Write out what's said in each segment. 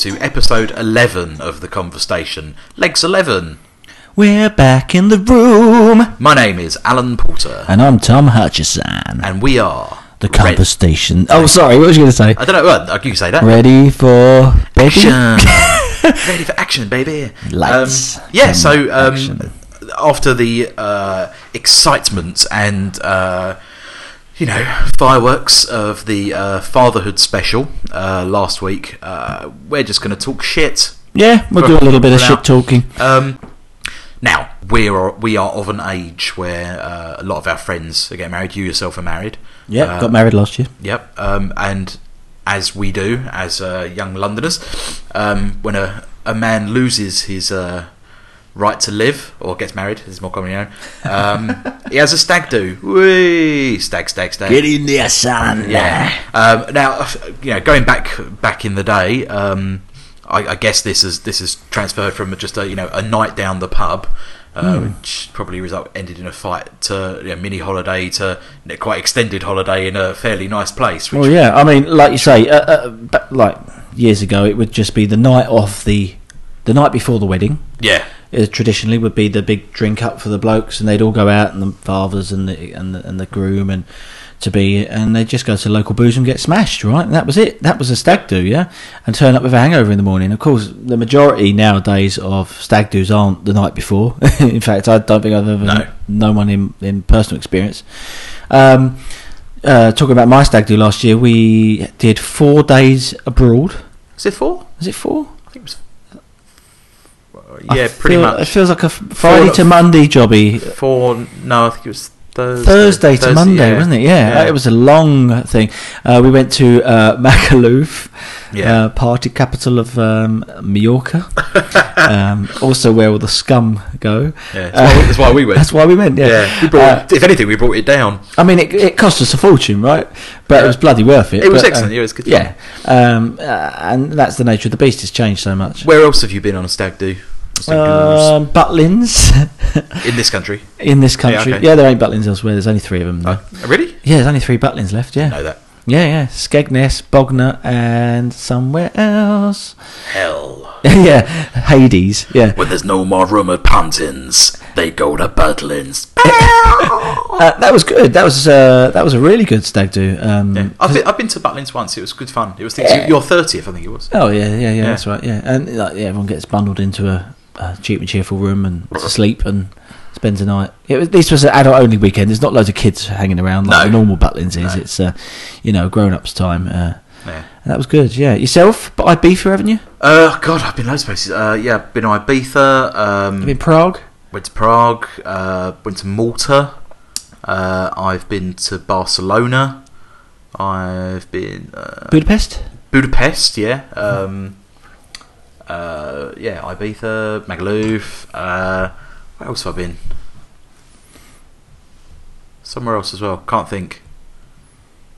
to episode 11 of The Conversation, Legs 11. We're back in the room. My name is Alan Porter And I'm Tom Hutchison. and we are The conversation. Oh, sorry, what was you going to say? I don't know, well, you can say that. Ready for baby? Action. Ready for action, baby. Lights Um, yeah, so um, after the uh, excitement and uh, you know fireworks of the uh, fatherhood special uh, last week, uh, we're just going to talk shit. Yeah, we'll do a little bit of shit talking. Um, now we are we are of an age where uh, a lot of our friends are getting married. You yourself are married. Yeah, Uh, got married last year. Yep. Um, and as we do as uh, young Londoners, um, when a, a man loses his uh, right to live or gets married, this is more commonly known, um, he has a stag do. Whee! Stag, stag, stag. Get in there, son. Yeah. Um, now, you know, going back back in the day, um, I, I guess this is this is transferred from just a you know a night down the pub, uh, Hmm. which probably result ended in a fight to you know, mini holiday to you know, quite extended holiday in a fairly nice place. Which, Well, yeah. I mean, like you say, uh, uh, like years ago, it would just be the night of the, the night before the wedding. yeah, It traditionally would be the big drink up for the blokes, and they'd all go out, and the fathers and the and the, and the groom and to be, and they'd just go to the local booze and get smashed, right? And that was it. That was a stag do, yeah, and turn up with a hangover in the morning. Of course, the majority nowadays of stag do's aren't the night before. in fact, I don't think I've ever No. known one in in personal experience. Um, uh, talking about my stag do last year, we did four days abroad. is it four? Is it four? I think it was. Yeah, pretty feel- much. It feels like a Friday Four- to Monday jobby. Four. No, I think it was Thursday. Thursday to Thursday, Monday, yeah. wasn't it? Yeah, it was a long thing. Uh, we went to uh, Magaluf, Yeah. uh, party capital of um, Mallorca. um, also, where all the scum go. Yeah, that's why we- that's why we went. That's why we went. Yeah, Yeah, we brought. Uh, if anything, we brought it down. I mean, it, it cost us a fortune, right? But it was bloody worth it. It was But, excellent, uh, yeah, it was good Yeah, um, uh, and that's the nature of the beast. It's changed so much. Where else have you been on a stag do? Um, Butlins in this country. in this country. okay. Yeah, there ain't Butlins elsewhere. There's only three of them. Though. Oh, really? Yeah, there's only three Butlins left. Yeah, know that. Yeah, yeah. Skegness, Bognor, and somewhere else. Hell. yeah, Hades. Yeah. When there's no more room at Pontins, they go to Butlins. Uh, that was good. That was uh, that was a really good stag do. Um, Yeah. I've, been, I've been to Butlins once. It was good fun. It was things, Yeah. your thirtieth, I think it was. Oh yeah, yeah, yeah, Yeah. That's right. Yeah, and like, yeah, everyone gets bundled into a, a cheap and cheerful room and to sleep and spend the night. It was, this was an adult only weekend. There's not loads of kids hanging around like No. the normal Butlins is. No. It's uh, you know grown ups time. Uh, Yeah. and that was good. Yeah, yourself. But Ibiza, haven't you? Uh, God, I've been loads of places. Uh, yeah, been to Ibiza. Um, in Prague? went to Prague. Uh, went to Malta. Uh, I've been to Barcelona. I've been uh, Budapest. Budapest. Yeah. Um, uh, yeah, Ibiza, Magaluf. Uh, where else have I been? Somewhere else as well. Can't think.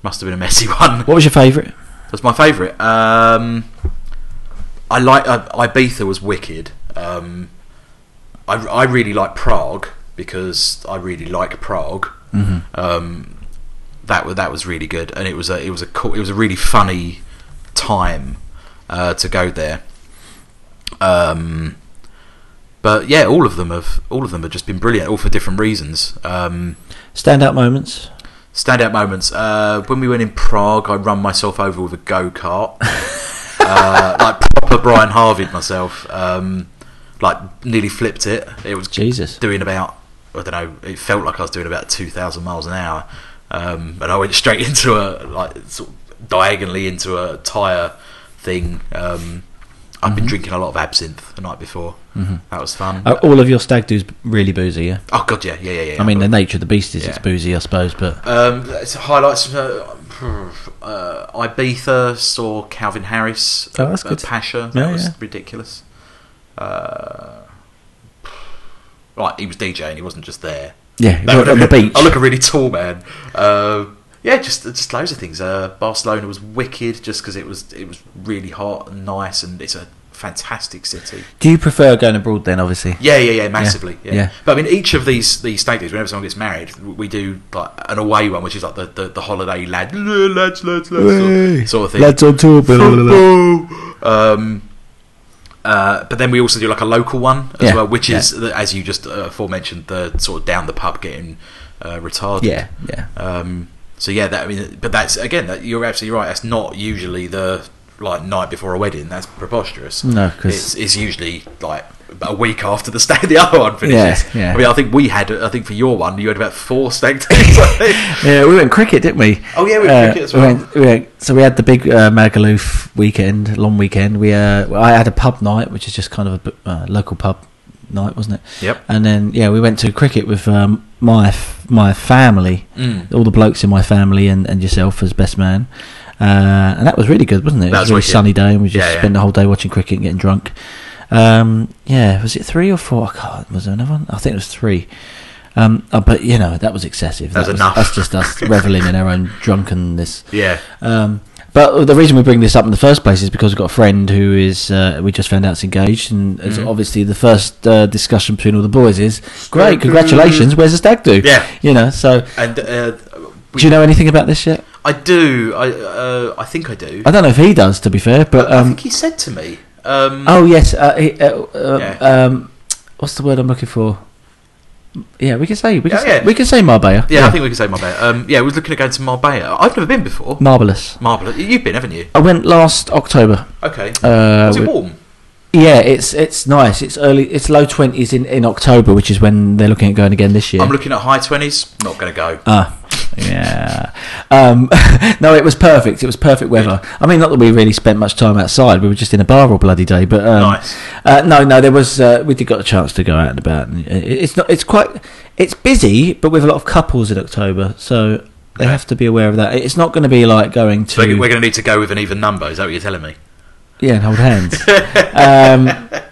Must have been a messy one. What was your favourite? That's my favourite. Um, I like uh, Ibiza was wicked. Um, I, I really like Prague because I really like Prague. Mm-hmm. Um, that was that was really good, and it was a it was a cool, it was a really funny time uh, to go there. Um, but yeah, all of them have all of them have just been brilliant, all for different reasons. Um, Standout moments. Standout moments. Uh, when we went in Prague, I run myself over with a go kart, uh, like proper Brian Harvey myself. Um, like nearly flipped it. It was Jesus. doing about I don't know. It felt like I was doing about two thousand miles an hour, um, and I went straight into a like sort of diagonally into a tire thing. Um, I've Mm-hmm. been drinking a lot of absinthe the night before. That was fun. Uh, all of your stag do's really boozy, yeah. oh god, yeah, yeah, yeah, yeah. I mean, the nature of the beast is it's boozy, I suppose, but Um, it's highlights. Uh, uh, Ibiza saw Calvin Harris. Oh, that's at good. Pacha. That Yeah, was yeah. ridiculous. Uh, like he was DJing, he wasn't just there. Yeah, on the beach. I look a really tall man. Uh, yeah, just just loads of things. Uh, Barcelona was wicked just because it was it was really hot and nice, and it's a fantastic city. Do you prefer going abroad then? Obviously. Yeah, yeah, yeah, massively. Yeah. yeah. But I mean, each of these these stadiums, whenever someone gets married, we do like an away one, which is like the, the, the holiday lad, lads, lads, lads, sort, sort of thing. Lads on tour. Um, uh, but then we also do like a local one as Yeah, well, which yeah. is the, as you just uh, aforementioned, the sort of down the pub getting uh, retarded. Yeah, yeah. Um, so yeah, that I mean, but that's again, that, you're absolutely right. That's not usually the like night before a wedding. That's preposterous. No, 'cause- it's, it's usually like a week after the stag the other one finishes. Yeah, yeah. I mean, I think we had, I think for your one, you had about four stag days. Yeah, we went cricket, didn't we? Oh, yeah, we went Uh, cricket as we well. went- we went- so we had the big uh, Magaluf weekend, long weekend. We uh, I had a pub night, which is just kind of a uh, local pub night, wasn't it? Yep. And then yeah, we went to cricket with um, my f- my family, Mm. all the blokes in my family, and, and yourself as best man. Uh, and that was really good, wasn't it? That it was was a really sunny day, and we just Yeah, yeah. spent the whole day watching cricket and getting drunk. Um, yeah, was it three or four? I can't, was there another one? I think it was three. Um, uh, but you know that was excessive. That was enough. That's just us reveling in our own drunkenness. Yeah. Um, but the reason we bring this up in the first place is because we've got a friend who is uh, we just found out is engaged, and Mhm. obviously the first uh, discussion between all the boys is great, congratulations. Where's the stag do? Yeah. you know. So, And uh, we, do you know anything about this yet? I do. I uh, I think I do. I don't know if he does, to be fair, but I um, think he said to me. Um, oh yes, uh, he, uh, uh, Yeah. um, what's the word I'm looking for? Yeah, we can say we can Yeah, say, yeah. we can say Marbella. yeah, I think we can say Marbella. Um, yeah, we was looking at going to Marbella. I've never been before. marvelous. Marbella. You've been, haven't you? I went last October. Okay. Uh, Was it we- warm? Yeah, it's it's nice. It's early. It's low twenties in, in October, which is when they're looking at going again this year. I'm looking at high twenties. Not going to go. Ah, yeah. Um, no, it was perfect. It was perfect weather. I mean, not that we really spent much time outside. We were just in a bar all bloody day. But um, Nice. Uh, no, no, there was. Uh, we did got a chance to go out and about. And it's not. It's quite. It's busy, but with a lot of couples in October, so they have to be aware of that. It's not going to be like going to. So we're going to need to go with an even number. Is that what you're telling me? Yeah, and hold hands. um,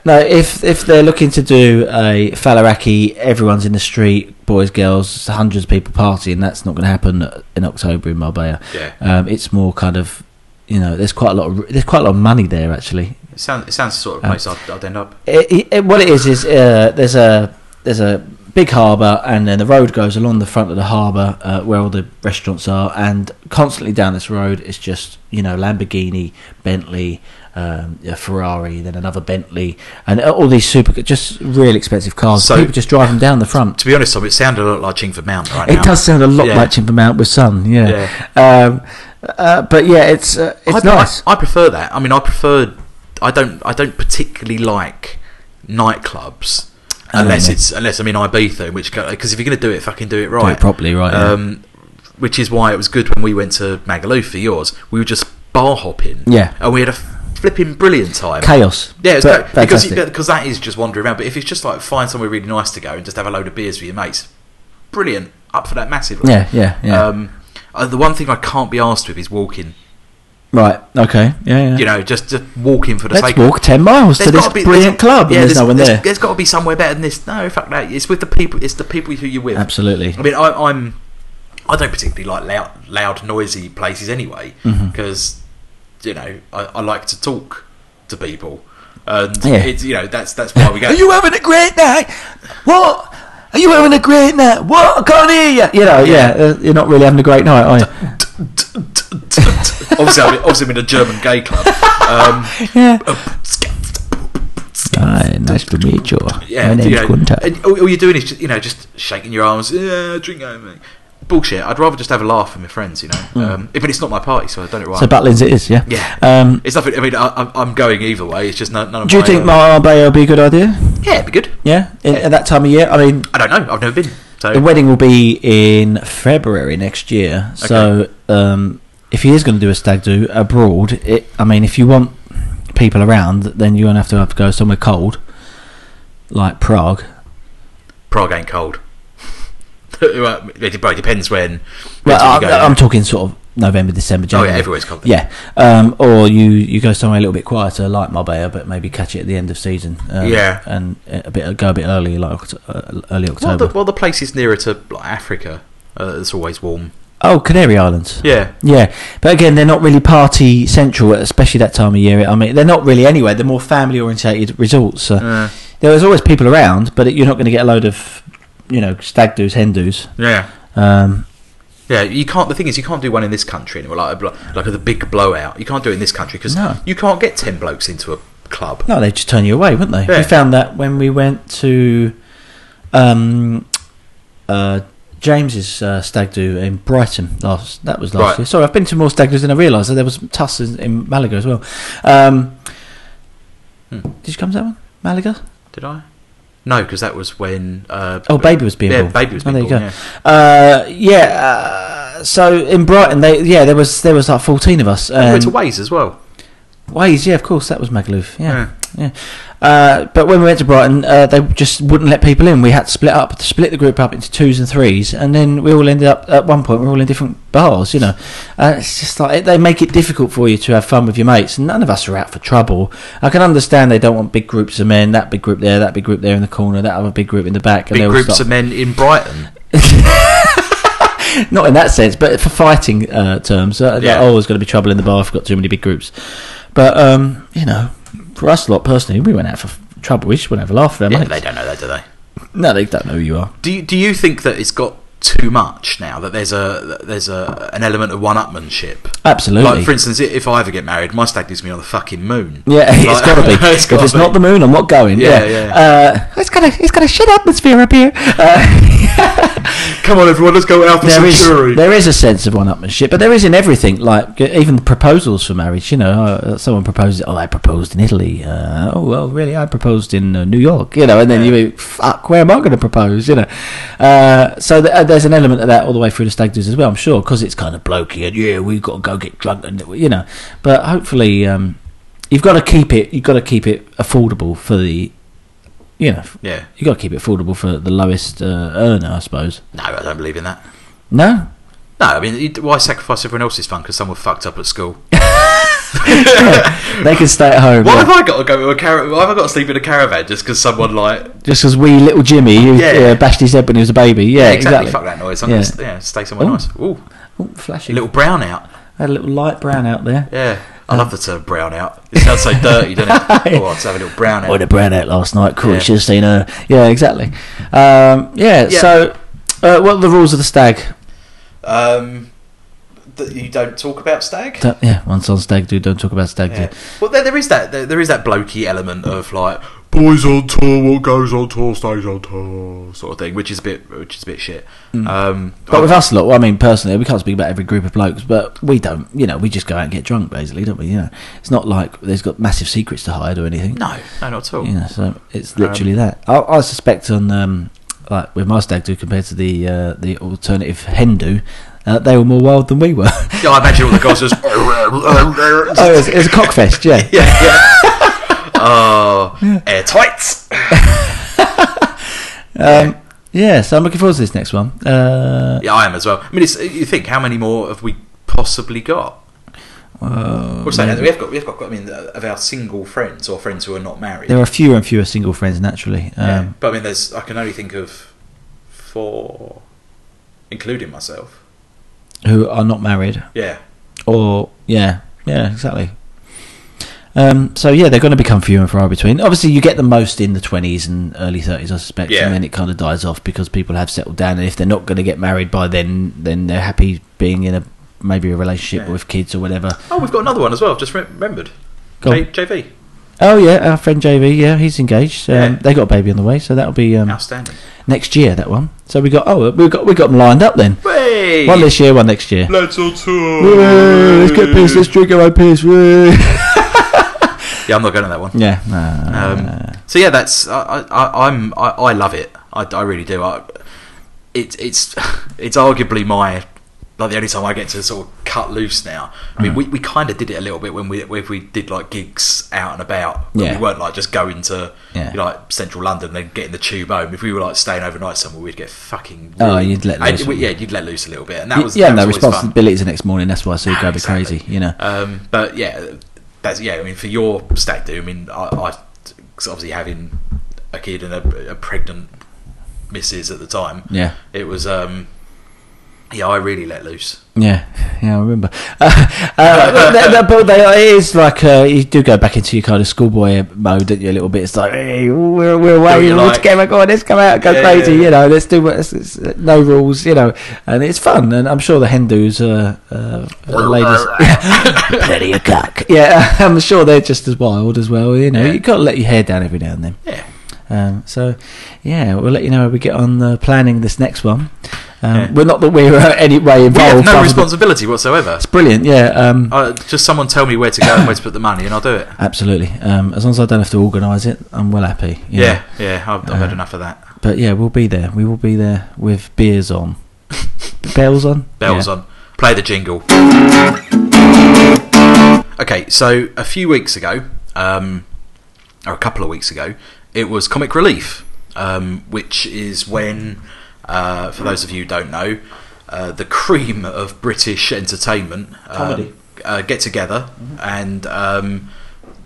no, if if they're looking to do a Faliraki, everyone's in the street, boys, girls, hundreds of people partying. That's not going to happen in October in Marbella. Yeah. Um, it's more kind of, you know, there's quite a lot. Of, there's quite a lot of money there actually. It sounds. It sounds the sort of Um, place I'd, I'd end up. It, it, what it is is uh, there's a there's a big harbour, and then the road goes along the front of the harbour uh, where all the restaurants are, and constantly down this road is just you know Lamborghini, Bentley, um, a Ferrari, then another Bentley, and all these super just really expensive cars. So- People just drive them down the front. To be honest, Tom, it sounded a lot like Chingford Mount right It now. does sound a lot Yeah. like Chingford Mount with sun, yeah. Um, uh, but yeah, it's uh, it's I, nice. I, I prefer that. I mean, I prefer. I don't. I don't particularly like nightclubs unless know. it's unless I'm in Ibiza, in which because if you're going to do it, fucking do it Do right. it properly, right? yeah. Um, which is why it was good when we went to Magaluf for yours. We were just bar hopping. Yeah. and we had a flipping brilliant time. Chaos. Yeah, it's But because because that is just wandering around. But if it's just like find somewhere really nice to go and just have a load of beers with your mates, brilliant. Up for that massively. yeah, yeah, yeah. Um, uh, the one thing I can't be asked with is walking. right. Okay. Yeah. yeah. You know, just just walking for the Let's sake. of walk ten miles to this be- brilliant club, and there's, no one there's, there. There's got to be somewhere better than this. No, fuck that. It's with the people. It's the people who you're with. Absolutely. I mean, I, I'm. I don't particularly like loud, loud, noisy places anyway, because you know I, I like to talk to people, and Yeah. it's you know that's that's why we go. Are you having a great night? What? Are you having a great night? What? I can't hear you. You know, yeah, Yeah. uh, you're not really having a great night, are you? obviously, I'm, obviously, I'm in a German gay club. Um, Yeah. Hi, nice to meet you. yeah, My name's you know, Gunther. and all, all you're doing is just, you know just shaking your arms. Yeah, drink over me. Bullshit. I'd rather just have a laugh with my friends. You know, um, if it's not my party, so I don't know why. So it is, yeah. Yeah. Um, It's nothing. I mean, I, I'm- I'm going either way. It's just none, none of my do you think uh, Marbella would be a good idea? Yeah, it'd be good. Yeah, in, at that time of year. I mean, I don't know. I've never been. So the wedding will be in February next year. So, um, if he is going to do a stag do abroad, it, I mean, if you want people around, then you're going to have to have to go somewhere cold, like Prague. Prague ain't cold. well, it depends when. Well, when I'm. I'm talking sort of November, December, January. Oh yeah, everywhere's cold. Yeah, um, or you, you go somewhere a little bit quieter, like Marbella, but maybe catch it at the end of season. Um, Yeah. and a bit go a bit early, like uh, early Well, October. the, well, the places nearer to like, Africa, uh, it's always warm. oh, Canary Islands. Yeah, Yeah, but again, they're not really party central, especially that time of year. I mean, they're not really anyway. They're more family orientated resorts. So uh, There's always people around, but you're not going to get a load of, you know, stag do's, hen do's. yeah, Um, yeah. You can't. The thing is, you can't do one in this country anymore. Like, like the big blowout. You can't do it in this country because No. you can't get ten blokes into a club. no, they just turn you away, wouldn't they? Yeah. We found that when we went to um, uh, James's uh, stag do in Brighton last. That was last Right. year. Sorry, I've been to more stag do's than I realised. There was Tuss in, in Malaga as well. Um, Hmm. Did you come to that one, Malaga? Did I? No, because that was when. Uh, Oh, baby was being yeah, born. baby was Oh, being there you go. Yeah. Uh, yeah. Uh, so in Brighton, they yeah, there was there was like fourteen of us. we went to Ways as well. Ways, yeah, of course, that was Magaluf. Yeah, yeah. Uh, but when we went to Brighton, uh, they just wouldn't let people in. We had to split up, split the group up into twos and threes, and then we all ended up at one point. We were all in different bars. You know, uh, it's just like they make it difficult for you to have fun with your mates. And none of us are out for trouble. I can understand they don't want big groups of men. That big group there, that big group there in the corner, that other big group in the back. Big groups start- of men in Brighton. not in that sense, but for fighting uh, terms, uh, Yeah. like, oh, there's going to be trouble in the bar if we've got too many big groups. But um, you know, for us a lot personally, we went out for trouble. We just want to have a laugh with our Yeah, mates. they don't know that, do they? No, they don't know who you are. Do you, do you think that it's got too much now? That there's a there's a an element of one-upmanship. Absolutely. Like for instance, if I ever get married, my stag does me on the fucking moon. yeah, it's got to be. It's if it's be. not the moon, I'm not going. Yeah, Yeah, yeah. Uh, it's got a it's got a shit atmosphere up here. Uh, Come on, everyone, let's go out for there is Century. there is a sense of one-upmanship, but there is in everything. Like even proposals for marriage. You know, uh, someone proposes. Oh, I proposed in Italy. Uh, oh well, really? I proposed in uh, New York. You know, and then Yeah. you think, fuck, where am I going to propose? You know, uh, so th- uh, there's an element of that all the way through the stag do's as well. I'm sure because it's kind of blokey and yeah, we've got to go get drunk and you know, but hopefully. Um, You've got to keep it. You've got to keep it affordable for the, you know, Yeah. you got to keep it affordable for the lowest uh, earner, I suppose. No, I don't believe in that. No, No, I mean, why sacrifice everyone else's fun because someone fucked up at school? they can stay at home. Why yeah. have I got to go to a caravan? Why have I got to sleep in a caravan just because someone like? Just because wee little Jimmy who Yeah. uh, bashed his head when he was a baby. Yeah, exactly. Fuck that noise. I'm Yeah. gonna yeah, stay somewhere Ooh. nice. Ooh, Oh, a little brown out. Had a little light brown out there. Yeah, I love the term brown out. It sounds so dirty, doesn't it? Oh, let's have a little brown Oh, out. the brown out last night. Cool. Yeah. You should have seen her. Yeah, exactly. Um, yeah, Yeah. So, uh, what are the rules of the stag? Um, that you don't talk about stag. Don't- yeah, once on stag do, don't talk about stag Yeah. do. Well, there, there is that. There, there is that blokey element of like boys on tour, what goes on tour stays on tour, sort of thing, which is a bit, which is a bit shit. Um, But with us lot, well, I mean, personally, we can't speak about every group of blokes, but we don't, you know, we just go out and get drunk, basically, don't we? You know, it's not like there's got massive secrets to hide or anything. no, no, not at all. You know, so it's literally that. I, I suspect on um, like with my stag do compared to the uh, the alternative hen do, uh, they were more wild than we were. Yeah, I imagine all the guys just. oh, it was, it was a cockfest, yeah. yeah, yeah. Oh, airtight. Um, yeah, so I'm looking forward to this next one. Uh, Yeah, I am as well. I mean, it's, you think how many more have we possibly got? uh, saying that we have got, we have got. I mean, uh, of our single friends or friends who are not married. there are fewer and fewer single friends naturally. Um, yeah. But I mean, there's. I can only think of four, including myself. who are not married Yeah. or yeah yeah exactly um, so yeah they're going to become fewer and far between obviously you get the most in the 20s and early 30s i suspect Yeah. and then it kind of dies off because people have settled down and if they're not going to get married by then then they're happy being in a maybe a relationship Yeah. with kids or whatever Oh, we've got another one as well. I've just re- remembered. J- JV. oh yeah our friend jv yeah he's engaged um, Yeah. they got a baby on the way so that'll be um, Outstanding. next year that one so we got oh we got we got them lined up then Hey. one this year one next year Let's all tour. Let's get pissed let's drink our own piss. Yeah, I'm not going to that one. yeah Um, so yeah, that's I, I, I'm I, I love it. I, I really do. I, it, it's it's arguably my like the only time I get to sort of cut loose now. I mean, we, we kind of did it a little bit when we if we did like gigs out and about. Yeah. We weren't like just going to Yeah. you know, like central London and then getting the tube home. If we were like staying overnight somewhere, we'd get fucking. Oh, you'd let loose, we- yeah, you? you'd let loose a little bit, and that was yeah, that no responsibilities the next morning. That's why I say go bit crazy. You know. Um, but yeah, that's yeah. I mean, for your stag do, I mean, I, I obviously having a kid and a, a pregnant missus at the time, Yeah. it was um, yeah, I really let loose. Yeah, yeah, I remember. Uh, uh, but they- but they, it is like uh, you do go back into your kind of schoolboy mode, don't you? A little bit. It's like, hey, we're we're away, we're like. together. Go on, let's come out, go Yeah, crazy. yeah. You know, let's do what. It's, it's, uh, no rules, you know, and it's fun. And I'm sure the Hindus, uh, uh, uh, ladies, plenty of cock. Yeah, I'm sure they're just as wild as well. You know, Yeah. you got to let your hair down every now and then. Yeah, Um, so, yeah, we'll let you know how we get on uh, planning this next one. Um, Yeah. We're not that we're uh, any way we involved. have no responsibility whatsoever. It's brilliant, yeah. Um, Uh, just someone tell me where to go and where to put the money, and I'll do it. absolutely. Um, as long as I don't have to organise it, I'm well happy. Yeah, know. yeah, I've, I've had Uh, enough of that. But yeah, we'll be there. We will be there with beers on. Bells on? Bells Yeah. on. Play the jingle. Okay, so a few weeks ago, um, or a couple of weeks ago, it was Comic Relief, um, which is when, uh, for those of you who don't know, uh, the cream of British entertainment um, uh, get together and um,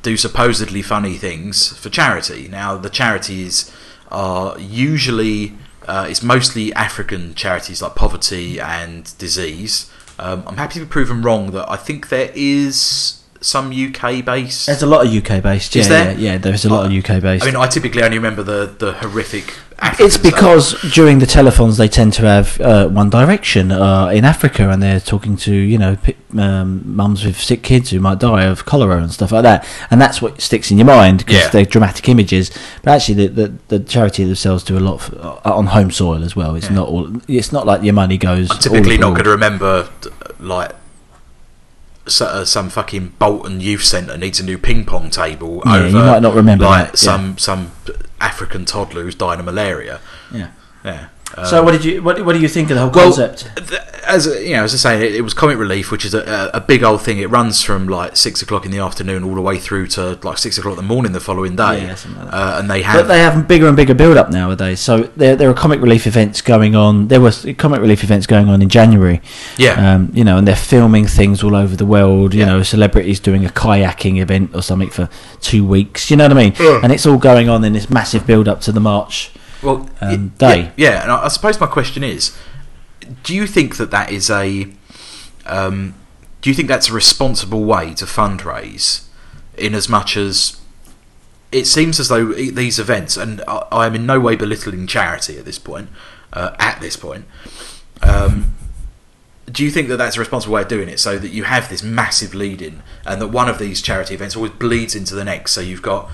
do supposedly funny things for charity. Now, the charities are usually uh, it's mostly African charities like poverty and disease. Um, I'm happy to be proven wrong that I think there is some UK based. There's a lot of UK based. Yeah, Is there? yeah, yeah, there's a lot of UK based. I mean, I typically only remember the the horrific. African it's stuff. because during the telethons they tend to have uh, One Direction uh, in Africa, and they're talking to you know p- um, mums with sick kids who might die of cholera and stuff like that, and that's what sticks in your mind because Yeah. they're dramatic images. But actually, the, the, the charity themselves do a lot f uh, on home soil as well. It's Yeah. not all. It's not like your money goes. I'm typically not going to remember uh, like. Uh, some fucking Bolton Youth Centre needs a new ping pong table. Yeah, over, you might not remember like that, yeah. some some African toddler who's dying of malaria. Yeah. Yeah. So what did you what, what do you think of the whole Well, concept? th- as you know, as I say, it, it was comic relief, which is a, a big old thing. It runs from like six o'clock in the afternoon all the way through to like six o'clock in the morning the following day. Yeah, like uh, and they have But they have bigger and bigger build up nowadays. So there, there are comic relief events going on. There was comic relief events going on in January. yeah, Um, you know, and they're filming things all over the world. You Yeah. know, celebrities doing a kayaking event or something for two weeks. You know what I mean? Yeah. And it's all going on in this massive build up to the March. Well, um, day. Yeah, yeah, and I, suppose my question is, do you think that that is a, um, do you think that's a responsible way to fundraise, in as much as it seems as though these events, and I, I am in no way belittling charity at this point, uh, at this point. Um, do you think that that's a responsible way of doing it so that you have this massive lead in and that one of these charity events always bleeds into the next so you've got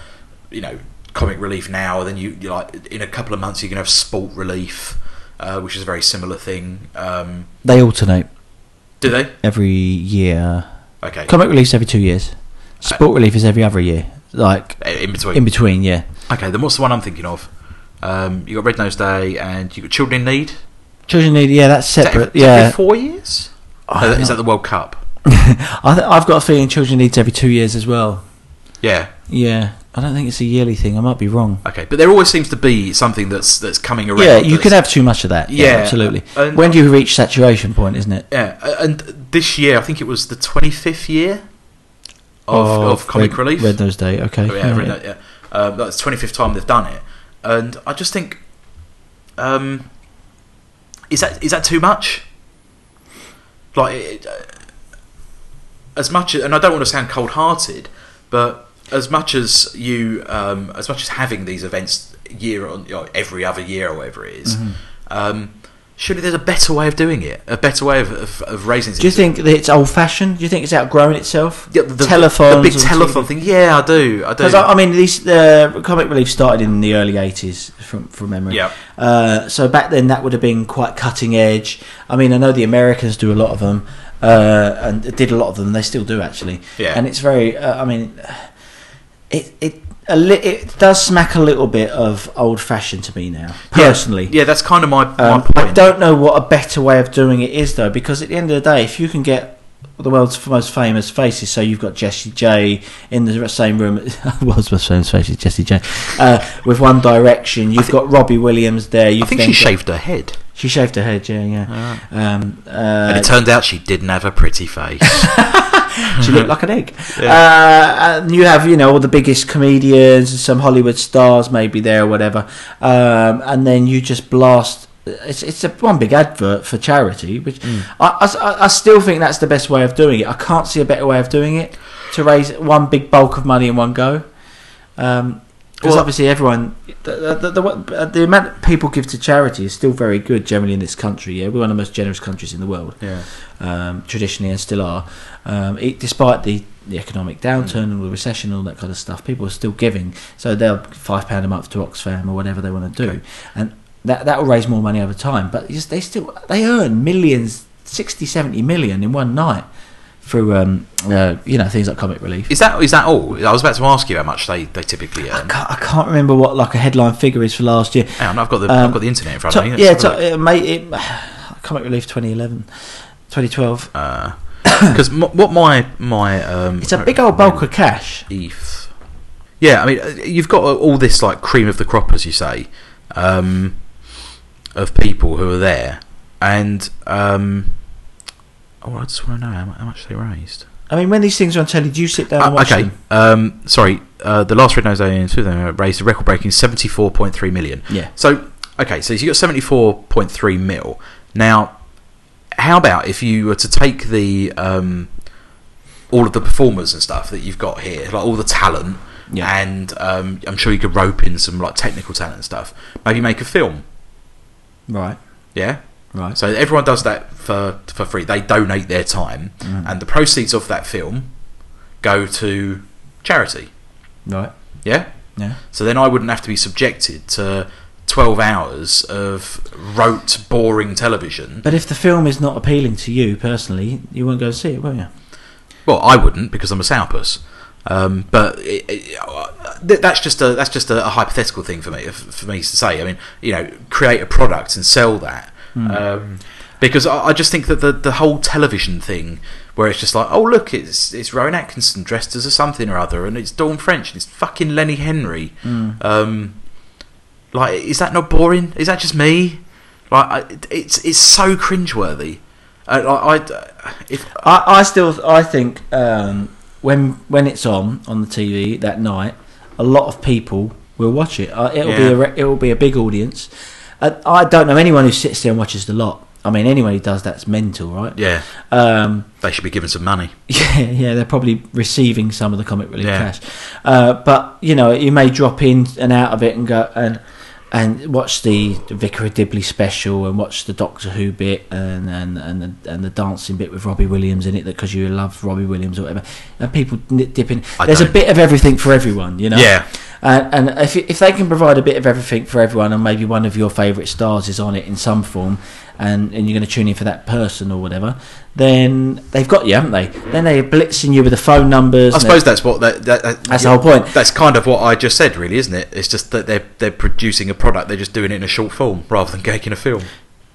you know comic relief now then you you like in a couple of months you can have sport relief uh, which is a very similar thing um, They alternate do they every year. okay Comic relief every two years. Sport relief is every other year. Like in between in between, yeah. okay then what's the one I'm thinking of um, you got Red Nose Day and you got Children in Need Children in need, yeah, that's separate. that yeah, four years No, don't is that the World Cup I th- I've got a feeling children in needs every two years as well. yeah Yeah, I don't think it's a yearly thing. I might be wrong. okay but there always seems to be something that's that's coming around Yeah, you can have too much of that. Yeah, Yeah, absolutely. and- when do you reach saturation point, isn't it? Yeah, uh, and this year I think it was the 25th year of, of Comic Red, Relief. Red Nose Day. Okay. Oh, yeah, Note, yeah. Um, that's 25th time they've done it, and I just think, um, is that is that too much? Like, it, uh, as much, as and I don't want to sound cold-hearted, but as much as you, um, as much as having these events year on, you know, every other year or whatever it is, Mm-hmm. um, surely there's a better way of doing it, a better way of, of, of raising. Do you think that it's old fashioned? Do you think it's outgrown itself? Yeah, the, Telephones the big telephone TV. thing? Yeah, I do. I do. Because I, I mean, these uh, comic relief started in the early '80s, from from memory. Yeah. Uh, so back then, that would have been quite cutting edge. I mean, I know the Americans do a lot of them, uh, and did a lot of them. They still do actually. Yeah. And it's very. Uh, I mean, it it a li- it does smack a little bit of old fashioned to me now, personally. Yeah, that's kind of my, my Um, point. I don't know what a better way of doing it is, though, because at the end of the day, if you can get the world's most famous faces, so you've got Jessie J in the same room, world's most famous faces, Jessie J, uh, with One Direction, you've got Robbie Williams there. You've I think she got- shaved her head. She shaved her head, yeah, yeah. Um, And uh, it turned out she didn't have a pretty face. she looked like an egg. Yeah. Uh, and you have, you know, all the biggest comedians, some Hollywood stars maybe there or whatever, um, and then you just blast. It's it's a one big advert for charity, which Mm. I, I, I still think that's the best way of doing it. I can't see a better way of doing it to raise one big bulk of money in one go. Um, because Well- obviously everyone, the, the, the, the, the amount people give to charity is still very good generally in this country. Yeah, we're one of the most generous countries in the world yeah. um, traditionally and still are. Um, it, despite the, the economic downturn and the recession and all that kind of stuff, people are still giving. So they'll five pound a month to Oxfam or whatever they want to do, Okay. and that that will raise more money over time. But just, they still they earn millions, 60, 70 million in one night through um, uh, you know things like comic relief. Is that is that all? I was about to ask you how much they, they typically I earn. can't, I can't remember what like a headline figure is for last year. Hang on, I've got the Um, I've got the internet in front of me. Let's yeah, uh, mate, it, comic relief 2011, 2012. because what my my um, It's a big old bulk of cash. ETH. Yeah, I mean, uh, you've got all this like cream of the crop, as you say, um, of people who are there, and um, oh, I just want to know how, mu- how much they raised. I mean, when these things are on telly, do you sit down and Uh, watch okay, them? um, sorry. Uh, the last Red Nose Aliens raised a record-breaking seventy-four point three million. Yeah. So, okay, so you got seventy-four point three mil. Now, how about if you were to take the um, all of the performers and stuff that you've got here, like all the talent, Yeah. and um, I'm sure you could rope in some like technical talent and stuff. Maybe make a film. Right. Yeah. Right. So everyone does that for for free. They donate their time, Mm. and the proceeds of that film go to charity. Right. Yeah. Yeah. So then I wouldn't have to be subjected to 12 hours of rote, boring television. But if the film is not appealing to you personally, you won't go see it, will you? Well, I wouldn't because I'm a sourpuss. Um, but it, it, uh, that's just a that's just a, a hypothetical thing for me for me to say. I mean, you know, create a product and sell that. Um, because I, I just think that the the whole television thing, where it's just like, oh look, it's it's Rowan Atkinson dressed as a something or other, and it's Dawn French, and it's fucking Lenny Henry. Um, like, is that not boring? Is that just me? Like, I, it's it's so cringeworthy. Uh, I, I if I, I still, I think um, when when it's on on the TV that night, a lot of people will watch it. Uh, it'll be a re- it'll be a big audience. I don't know anyone who sits there and watches the lot. I mean, anyone who does that's mental, right? yeah, Um, they should be given some money. Yeah, yeah, they're probably receiving some of the comic relief Yeah. cash, uh, but you know, you may drop in and out of it and go and and watch the, Vicar of Dibley special and watch the Doctor Who bit and and and the, and the dancing bit with Robbie Williams in it because you love Robbie Williams or whatever. And people nip- dip There's a don't. bit of everything for everyone, you know. Yeah. And, and if if they can provide a bit of everything for everyone, and maybe one of your favourite stars is on it in some form, and, and you're going to tune in for that person or whatever, then they've got you, haven't they? Then they're blitzing you with the phone numbers. I suppose that's what that, that, that- That's the whole point. That's kind of what I just said, really, isn't it? It's just that they're they're producing a product, they're just doing it in a short form rather than making a film.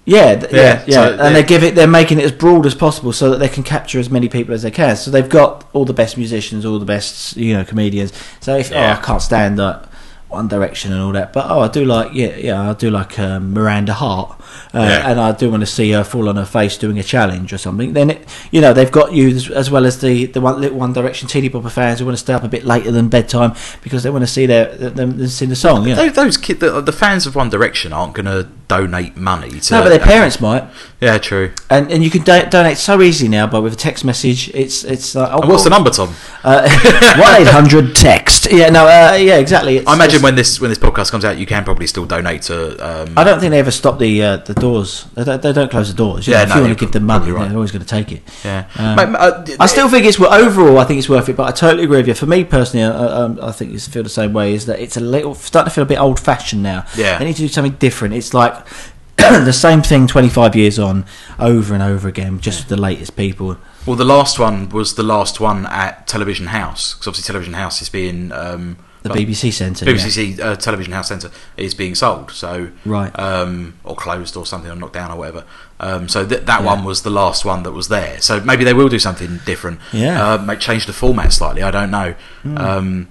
Yeah, th- Yeah, yeah, yeah. so and they- they give it. They're making it as broad as possible so that they can capture as many people as they can. So they've got all the best musicians, all the best you know comedians. So if Yeah. oh, I can't stand that One Direction and all that, but oh, I do like yeah, yeah, I do like um, Miranda Hart, uh, Yeah. and I do want to see her fall on her face doing a challenge or something. Then it, you know they've got you as, well as the the one little One Direction teeny bopper fans who want to stay up a bit later than bedtime because they want to see their them, sing the song. You know. Those, kid, the, the fans of One Direction aren't going to donate money to. No, but their parents might. Yeah, true. and and you can do- donate so easy now, but with a text message, it's it's like oh, And what's the number, Tom? One eight hundred text. Yeah, no, uh, yeah, exactly. It's, I imagine it's- when this when this podcast comes out, you can probably still donate to. Um, I don't think they ever stop the uh, the doors. They don't, they don't close the doors. You Yeah, know, if no, you want to give them money, right. they're always going to take it. yeah, Um, Mate, uh, I still think it's wo- overall. I think it's worth it, but I totally agree with you. For me personally, I, um, I think you feel the same way. Is that it's a little starting to feel a bit old fashioned now. Yeah. they need to do something different. It's like the same thing twenty five years on, over and over again, just with the latest people. Well, the last one was the last one at Television House because obviously Television House is being um, The Like, BBC Centre. yeah. BBC uh, Television House Centre is being sold, so Right. um, or closed or something or knocked down or whatever. Um, so th- that Yeah. one was the last one that was there. So maybe they will do something different. Yeah. Uh, make change the format slightly. I don't know, um,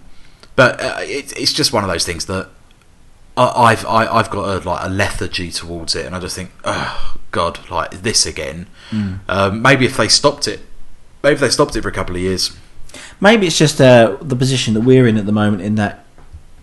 but uh, it, it's just one of those things that I, I've I, I've got a, like a lethargy towards it, and I just think, oh God, like this again. Um, maybe if they stopped it, maybe if they stopped it for a couple of years. Maybe it's just uh, the position that we're in at the moment. In that,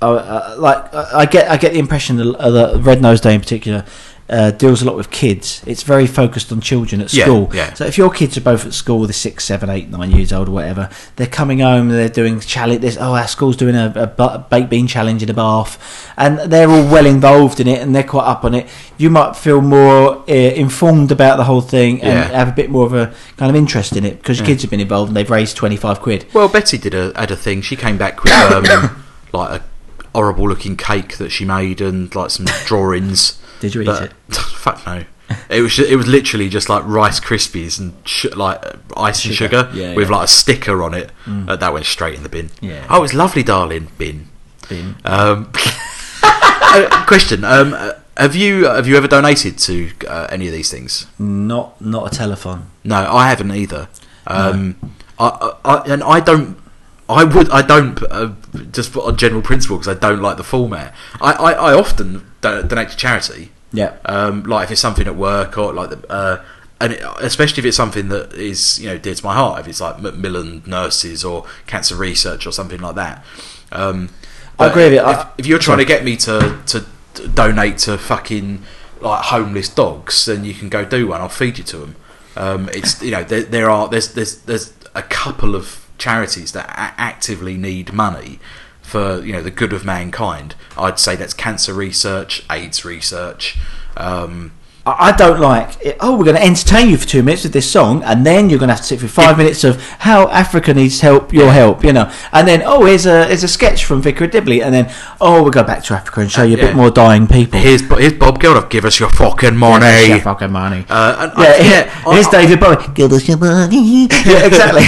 uh, uh, like, I get I get the impression that uh, the Red Nose Day in particular uh, deals a lot with kids. It's very focused on children at Yeah, school. yeah. So if your kids are both at school, they're six, seven, eight, nine years old or whatever, they're coming home. They're doing challenge. This oh, our school's doing a, a baked bean challenge in a bath, and they're all well involved in it, and they're quite up on it. You might feel more uh, informed about the whole thing and Yeah. have a bit more of a kind of interest in it because your Yeah. kids have been involved and they've raised twenty five quid. Well, Betty did a had a thing. She came back with um, like a horrible looking cake that she made and like some drawings. Did you eat that- it? Fuck no. It was it was literally just like Rice Krispies and sh- like uh, ice and Sugar. sugar Yeah, with yeah. like a sticker on it. Mm. Uh, that went straight in the bin. Yeah. Oh, it's lovely, darling. Bin. Bin. Um, uh, question: um, uh, Have you have you ever donated to uh, any of these things? Not not a telephone. No, I haven't either. Um, I, I, I, and I don't. I would. I don't. Uh, just on general principle, because I don't like the format. I, I, I often donate to charity. Yeah. Um, like if it's something at work or like the. Uh, and it, especially if it's something that is you know dear to my heart, if it's like Macmillan Nurses or cancer research or something like that. Um, I agree with you. If, if you're trying to get me to, to to donate to fucking like homeless dogs, then you can go do one. I'll feed you to them. Um, it's you know there, there are there's there's there's a couple of charities that actively need money for you know the good of mankind. I'd say that's cancer research, AIDS research. Um, I don't like. It. Oh, we're going to entertain you for two minutes with this song, and then you're going to have to sit for five minutes of how Africa needs help, your help, you know. And then oh, here's a here's a sketch from Vicar Dibley, and then oh, we'll go back to Africa and show you a Yeah. bit more dying people. here's here's Bob Geldof. Give us your fucking money. Yeah, fucking money. Uh, and yeah, I, yeah. Here's I- David Bowie. Give us your money. yeah, exactly.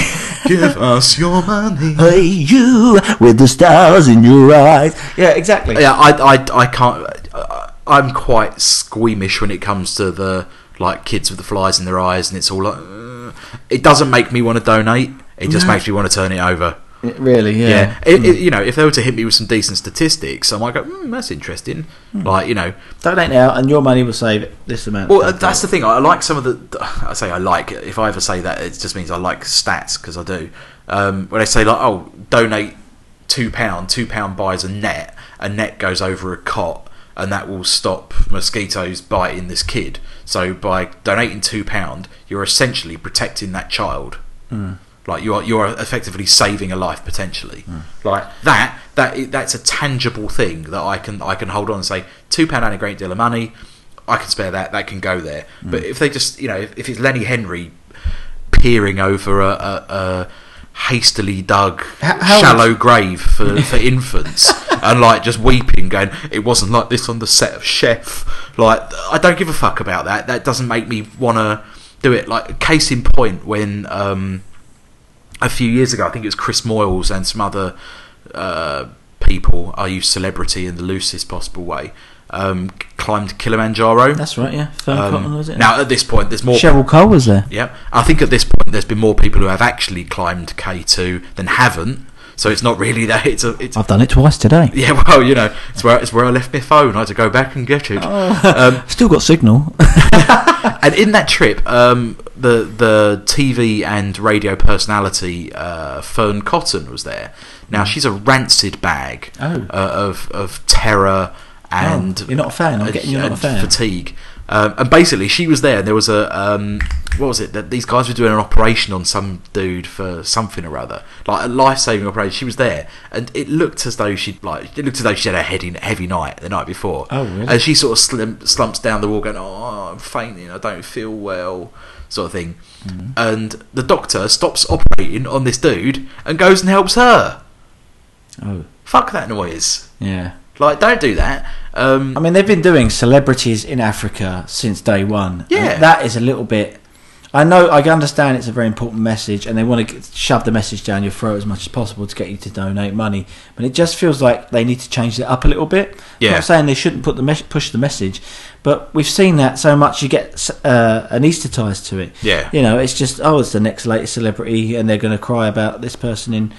Give us your money. hey, you with the stars in your eyes. Yeah, exactly. Yeah, I, I, I can't. I- I'm quite squeamish when it comes to the like kids with the flies in their eyes, and it's all like. Uh, it doesn't make me want to donate. It just No. makes me want to turn it over. It really, yeah. Yeah, It, it- you know, if they were to hit me with some decent statistics, I might go, mm, "That's interesting." Like, you know, Donate now, and your money will save this amount. well, that's the thing. I like some of the. I say I like. If I ever say that, it just means I like stats because I do. Um, when I say like, oh, donate two pound, two pound buys a net. A net goes over a cot, and that will stop mosquitoes biting this kid. So by donating two pound, you're essentially protecting that child. Hmm. Like you are, you are effectively saving a life potentially. Hmm. Like that, that that's a tangible thing that I can I can hold on and say two pound ain't a great deal of money. I can spare that. That can go there. Hmm. But if they just, you know, if, if it's Lenny Henry peering over a, a, a hastily dug How- shallow grave for, for infants and like just weeping, going, "It wasn't like this on the set of Chef." Like, I don't give a fuck about that. That doesn't make me want to do it. Like, case in point, when um, a few years ago, I think it was Chris Moyles and some other uh, people, I use celebrity in the loosest possible way, um, climbed Kilimanjaro. That's right, yeah. Fearne Um, Cotton, was it? Now, at this point, there's more. Cheryl Cole was there. Yep. I think at this point, there's been more people who have actually climbed K2 than haven't. So it's not really that. It's a. It's I've done it twice today. yeah. Well, you know, it's where it's where I left my phone. I had to go back and get it. Oh. Um, Still got signal. and in that trip, um, the the TV and radio personality uh, Fearne Cotton was there. Now she's a rancid bag Oh. uh, of of terror and Oh, you're not a fan? I'm getting you're not a fan. fatigue. Um, and basically, she was there. and There was a um, what was it? That these guys were doing an operation on some dude for something or other, like a life saving operation. She was there, and it looked as though she'd like it looked as though she had a heavy heavy night the night before. Oh, really? And she sort of slim, slumps down the wall, going, "Oh, I'm fainting. I don't feel well," sort of thing. Mm-hmm. And the doctor stops operating on this dude and goes and helps her. oh, Fuck that noise! yeah. Like, don't do that. Um, I mean, they've been doing celebrities in Africa since day one. Yeah. That is a little bit. I know I understand it's a very important message, and they want to shove the message down your throat as much as possible to get you to donate money. But it just feels like they need to change it up a little bit. Yeah. I'm not saying they shouldn't put the mes- push the message, but we've seen that so much. You get uh, anaesthetised to it. Yeah. You know, it's just oh, it's the next latest celebrity, and they're going to cry about this person in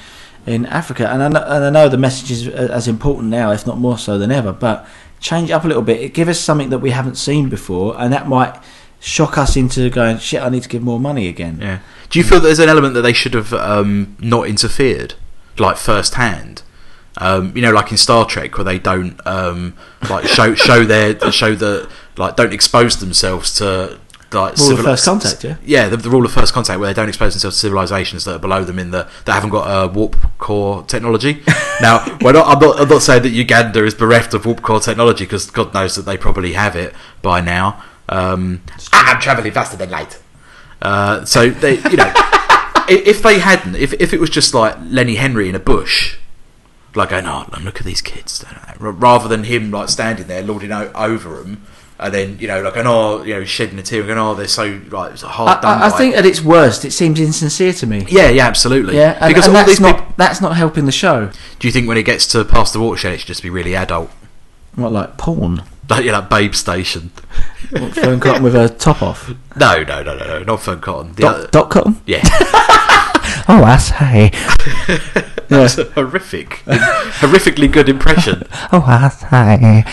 in Africa. And I know, and I know the message is uh, as important now, if not more so than ever. But change up a little bit. Give us something that we haven't seen before, and that might shock us into going, shit, I need to give more money again. Yeah. Do you feel there's an element that they should have um, not interfered, like firsthand? Um, you know, like in Star Trek, where they don't um, like show show their show the like don't expose themselves to like Rule of first contact, yeah? yeah, the, the rule of first contact, where they don't expose themselves to civilizations that are below them in the that haven't got uh, warp core technology. now, we're not, I'm not I'm not saying that Uganda is bereft of warp core technology because God knows that they probably have it by now. Um, I'm travelling faster than light. Uh, so they, you know, if they hadn't, if if it was just like Lenny Henry in a bush, like going, oh, look at these kids, rather than him like standing there lording o- over them, and then you know, like, going, oh, you know, shedding a tear, and going, oh, they're so like it's I, hard done. I, I think at its worst, it seems insincere to me. yeah, yeah, absolutely. Yeah, and, because and all that's these not people. that's not helping the show. Do you think when it gets to past the watershed, it should just be really adult, What like porn? like you know, Babe Station? What, Fearne Cotton with a top off. No, no, no, no, no, not Fearne Cotton. The Dot, other- dot cotton. yeah, Oh, I say. that's a horrific, horrifically good impression. Oh, I say.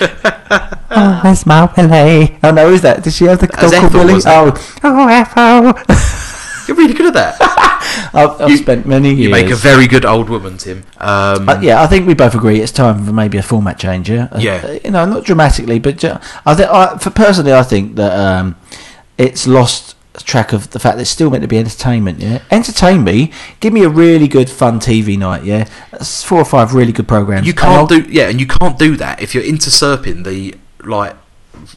oh, that's my Willie. Oh no, is that? Did she have the dog called Willie? Oh, oh, Ethel. You're really good at that. I've, I've You- spent many years. You make a very good old woman, Tim. Um, Uh, yeah, I think we both agree it's time for maybe a format change. Yeah, Uh, Yeah. uh, you know, not dramatically, but ju- I think, I, for personally, I think that um, it's lost track of the fact that it's still meant to be entertainment. Yeah, entertain me. Give me a really good, fun TV night. Yeah, That's four or five really good programs. You can't do yeah, and you can't do that if you're interserping the like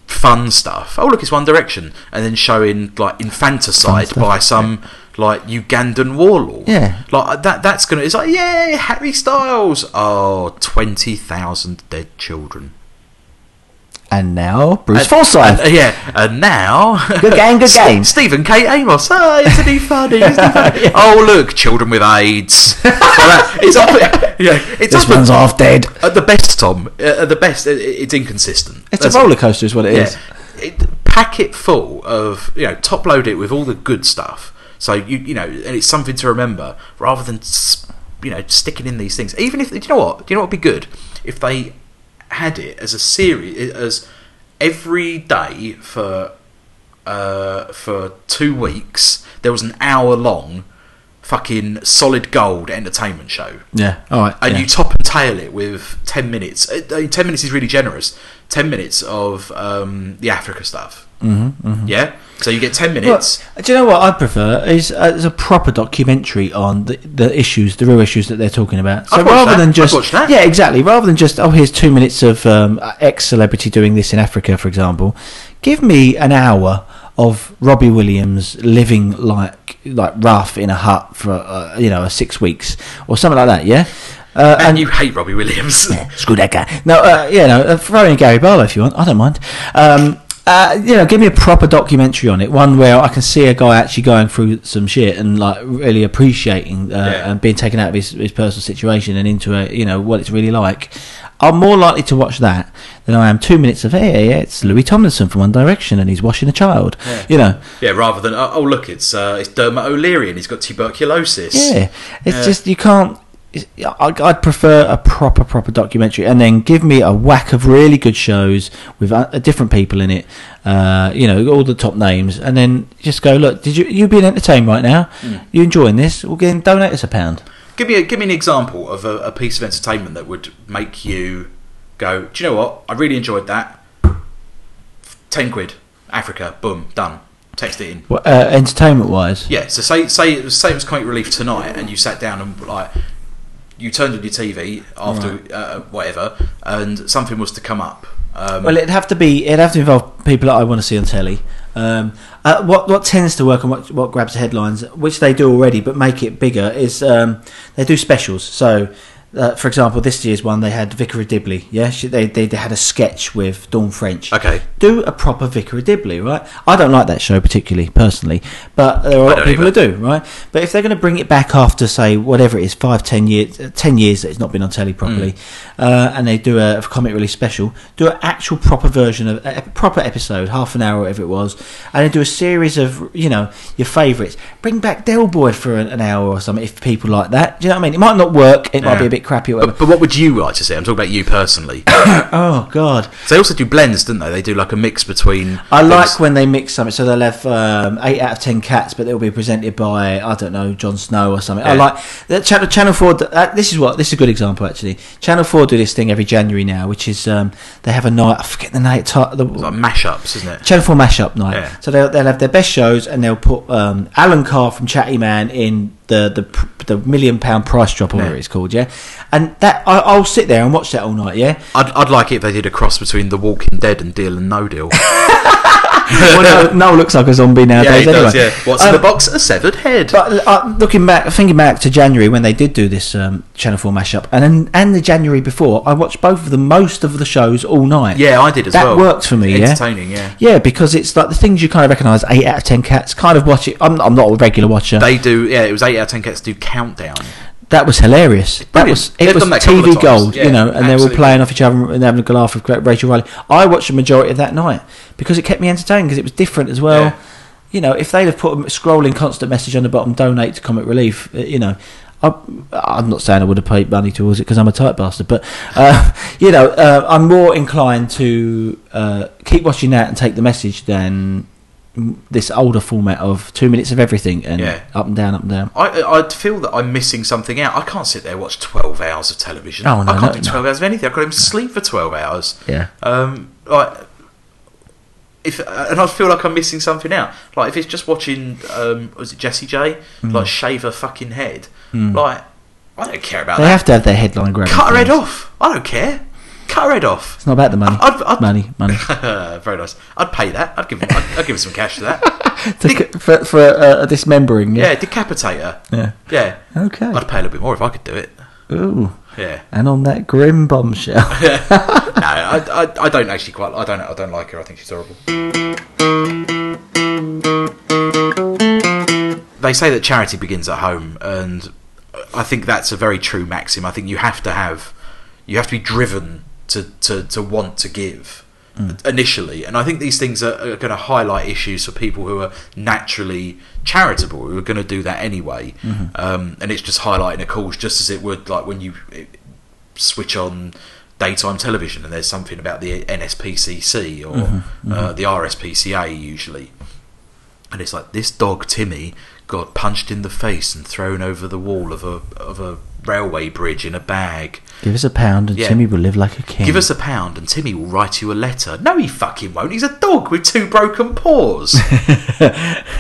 fun stuff. Oh look, it's One Direction, and then showing like infanticide stuff, by some like Ugandan warlord. Yeah. like that. That's gonna. It's like yeah, Harry Styles. Oh, twenty thousand dead children. And now Bruce And- Forsyth. and- uh, yeah, and now Good game, good game. Stephen K. Amos. Oh, isn't he funny? Isn't he funny? Oh look, children with AIDS. It's up. Yeah, it does. this one's but- half dead. At the best, Tom. uh, At the best, it, it's inconsistent. It's That's- a roller coaster, is what it Yeah. is. It, pack it full of you know, top load it with all the good stuff. So you you know, and it's something to remember rather than you know sticking in these things. Even if do you know what? Do you know what would be good if they had it as a series as every day for uh, for two weeks there was an hour long fucking solid gold entertainment show Yeah. All right. and yeah. you top and tail it with 10 minutes uh, uh, 10 minutes is really generous 10 minutes of um, the africa stuff mm-hmm, yeah so you get 10 Well, minutes do you know what I prefer is, uh, is a proper documentary on the, the issues, the real issues that they're talking about. So rather that. than just watch that. yeah, exactly. Rather than just oh, here's two minutes of um, X celebrity doing this in Africa, for example. Give me an hour of Robbie Williams living like like rough in a hut for uh, you know six weeks or something like that. Yeah. Uh, and you hate robbie williams Screw that guy. No, uh, you know, uh, throw in Gary Barlow if you want. I don't mind. Um, uh, you know, give me a proper documentary on it. One where I can see a guy actually going through some shit and like really appreciating uh, Yeah. and being taken out of his, his personal situation and into a you know what it's really like. I'm more likely to watch that than I am two minutes of hey, yeah, it's Louis Tomlinson from One Direction and he's washing a child. Yeah. You know, yeah rather than oh, oh look it's uh, it's dermot o'leary and he's got tuberculosis Yeah, it's Yeah. just you can't. I'd prefer a proper, proper documentary, and then give me a whack of really good shows with uh, different people in it. Uh, you know, all the top names, and then just go. Look, did you you being entertained right now? You enjoying this? Well, then donate us a pound. give me a, give me an example of a, a piece of entertainment that would make you go do you know what i really enjoyed that 10 quid africa boom done text it in Well, uh, entertainment wise, Yeah, so say say it was say it was comic relief tonight, and you sat down and like you turned on your TV after uh, whatever, and something was to come up. Um, Well, it'd have to be. It'd have to involve people that I want to see on telly. Um, uh, what what tends to work and what what grabs headlines, which they do already, but make it bigger, is um, they do specials. So uh, for example, this year's one they had Vicar of Dibley. Yeah, she, they, they they had a sketch with Dawn French. Okay. do a proper Vicar of Dibley, right? I don't like that show particularly, personally, but there are a lot of people either. who do, right? But if they're going to bring it back after, say, whatever it is, five, ten years, uh, ten years that it's not been on telly properly, Mm. uh, and they do a, comic relief special, do an actual proper version of a, a proper episode, half an hour, whatever it was, and then do a series of you know your favourites. Bring back Del Boy for an, an hour or something if people like that. Do you know what I mean? It might not work. It might be a bit crappy or whatever. But, but what would you like to see? I'm talking about you personally. oh God. so they also do blends, don't they? They do like a mix between. I like things- when they mix something. So they'll have um, eight out of ten cats, but they'll be presented by I don't know Jon Snow or something. I like that channel. Channel Four. Uh, this is what this is a good example actually. Channel Four do this thing every January now, which is um, they have a night. I forget the night. The, It's like mashups, isn't it? Channel Four mashup night. Yeah. So they'll, they'll have their best shows, and they'll put um, Alan Carr from Chatty Man in the the the million pound price drop or whatever Yeah. it's called. Yeah, and that I, I'll sit there and watch that all night. Yeah. I'd, I'd like it if they did a cross between The Walking Dead and Deal and No Deal. well, no, no looks like a zombie nowadays. anyway. yeah What's Um, in the box? A severed head. But uh, looking back, thinking back to January when they did do this um, Channel Four mashup, and then, and the January before, I watched both of the most of the shows all night. yeah, I did as well that well. worked for me. Yeah, Entertaining, yeah. yeah, because it's like the things you kind of recognise. Eight out of ten cats. Kind of watch it. I'm, I'm not a regular watcher. They do, yeah, it was 8 out of 10 cats do countdown. That was hilarious. That was it They've was TV gold, Yeah, you know, and they were playing off each other and having a good laugh with Rachel Riley. I watched the majority of that night because it kept me entertained because it was different as well. Yeah. You know, if they'd have put a scrolling constant message on the bottom, donate to Comic Relief, uh, you know. I, I'm not saying I would have paid money towards it because I'm a tight bastard, but uh, you know, uh, I'm more inclined to uh, keep watching that and take the message than this older format of two minutes of everything and Yeah. up and down, up and down. I, I'd feel that I'm missing something out. I can't sit there and watch 12 hours of television. Oh, no, I can't no, do 12 hours of anything. I can't even sleep for 12 hours. Yeah. Um, like, if and I feel like I'm missing something out. Like if it's just watching, um, was it Jessie J? Hmm. Like shave her fucking head. Like I don't care about that. They that. have to have their headline grab. Cut her head off. I don't care. Cut her head off. It's not about the money. I'd- I'd- money, money. Very nice. I'd pay that. I'd give. Him, I'd, I'd give him some cash for that. For for uh, a dismembering. Yeah, Yeah. decapitate her. Yeah. Yeah. Okay. I'd pay a little bit more if I could do it. Ooh. Yeah. And on that grim bombshell. no, I, I, I don't actually quite. I don't. I don't like her. I think she's horrible. They say that charity begins at home, and I think that's a very true maxim. I think you have to have, you have to be driven to to, to want to give initially, and I think these things are, are going to highlight issues for people who are naturally charitable, who are going to do that anyway. Um, and it's just highlighting a cause, just as it would like when you switch on daytime television and there's something about the NSPCC or Uh, the RSPCA usually, and it's like this dog Timmy got punched in the face and thrown over the wall of a of a railway bridge in a bag. Give us a pound and Yeah. Timmy will live like a king. Give us a pound and Timmy will write you a letter. No, he fucking won't. He's a dog with two broken paws.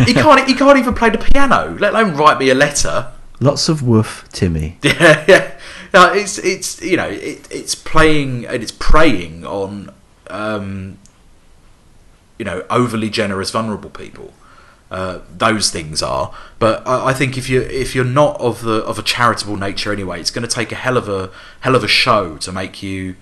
he can't. He can't even play the piano, let alone write me a letter. Lots of woof, Timmy. Yeah, yeah. No, it's it's you know it, it's playing and it's preying on um, you know overly generous vulnerable people. Uh, those things are, but I, I think if you if you're not of the of a charitable nature anyway, it's going to take a hell of a hell of a show to make you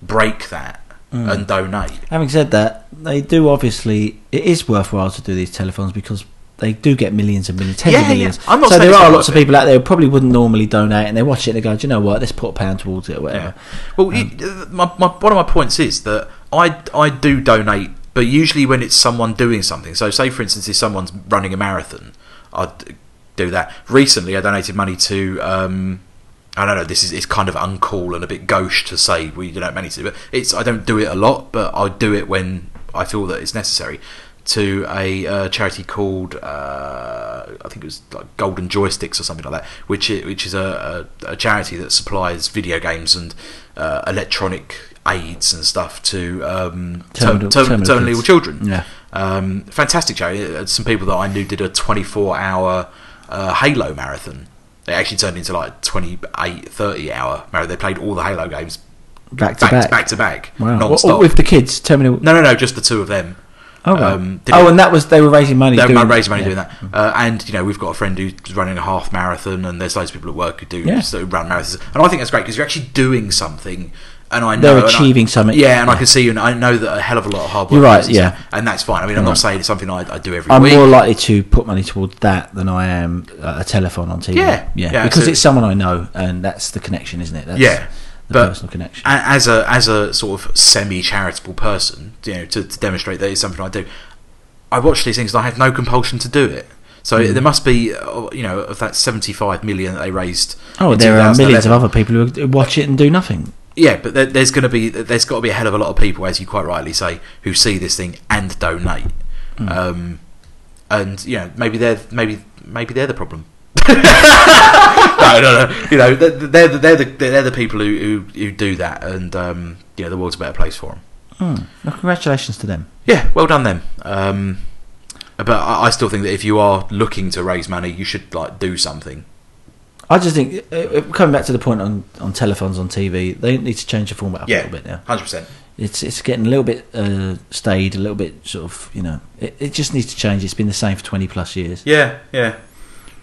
break that mm. and donate. Having said that, they do obviously. It is worthwhile to do these telethons because they do get millions and millions, tens Yeah, of yeah. millions. I'm not so there are lots of people out there who probably wouldn't normally donate, and they watch it and they go, "Do you know what? Let's put a pound towards it or whatever." Yeah. Well, you, um, uh, my, my, one of my points is that I, I do donate, but usually when it's someone doing something. So, say for instance, if someone's running a marathon, I'd do that. Recently, I donated money to. Um, I don't know. This is it's kind of uncool and a bit gauche to say we don't money to, but it's I don't do it a lot, but I do it when I feel that it's necessary. To a uh, charity called uh, I think it was like Golden Joysticks or something like that, which is, which is a, a, a charity that supplies video games and uh, electronic aids and stuff to um, Terminal- ter- ter- terminal terminally ill children. Yeah. Um, fantastic charity. Uh, Some people that I knew did a 24 hour uh, Halo marathon. They actually turned into like 28, 30 hour marathon. They played all the Halo games Back to back back. to back to back, Wow. non-stop. With the kids, terminal. no, no, no, just the two of them. Oh, right. Um, oh, it- and that was they were raising money. They were doing, raising money yeah. doing that. Uh, and you know, we've got a friend who's running a half marathon, and there's loads of people at work who do Yeah. so run marathons. And I think that's great because you're actually doing something. And I know They're and I- achieving something. Yeah, and I can see, you, and I know that a hell of a lot of hard work. You're right, yeah. that, and that's fine. I mean, I'm You're not right. saying it's something I, I do every I'm week. more likely to put money towards that than I am uh, a telethon on TV. Yeah, yeah, yeah, because it's someone I know, and that's the connection, isn't it? That's yeah, the but personal connection. as a as a sort of semi charitable person, you know, to, to demonstrate that it's something I do, I watch these things and I have no compulsion to do it. So Mm. there must be, uh, you know, of that 75 million that they raised. oh, there are millions of other people who watch it and do nothing. Yeah, but there, there's going to be there's got to be a hell of a lot of people, as you quite rightly say, who see this thing and donate. Hmm. Um, and you know, maybe they're maybe maybe they're the problem. no, no, no. You know, they're they're the, they're the, people who, who, who do that, and um, know, the world's a better place for them. Hmm. Well, congratulations to them. Yeah, well done them. Um, but I, I still think that if you are looking to raise money, you should like do something. I just think uh, uh, coming back to the point on, on telethons on TV, they need to change the format up a little bit now. hundred percent. It's it's getting a little bit uh, staid, a little bit sort of you know. It, it just needs to change. It's been the same for twenty plus years. Yeah, yeah.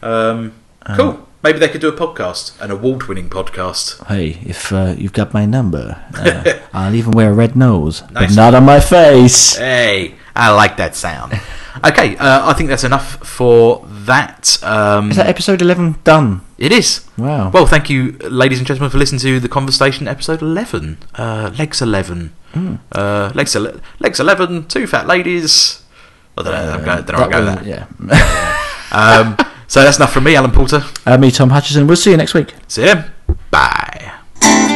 Um, Um, cool. Maybe they could do a podcast, an award-winning podcast. Hey, if uh, you've got my number, uh, I'll even wear a red nose, but not on my face. Hey, I like that sound. okay, uh, I think that's enough for that. Um, Is that episode eleven done? it is. Wow. Well, thank you, ladies and gentlemen, for listening to the conversation episode 11. Uh, legs 11. Hmm. Uh, legs, ele- legs 11, two fat ladies. I don't know, I'm going, don't know where I'm going with that. Yeah. Um, so that's enough from me, Alan Porter. Uh, me, Tom Hutchison. We'll see you next week. See you. Bye.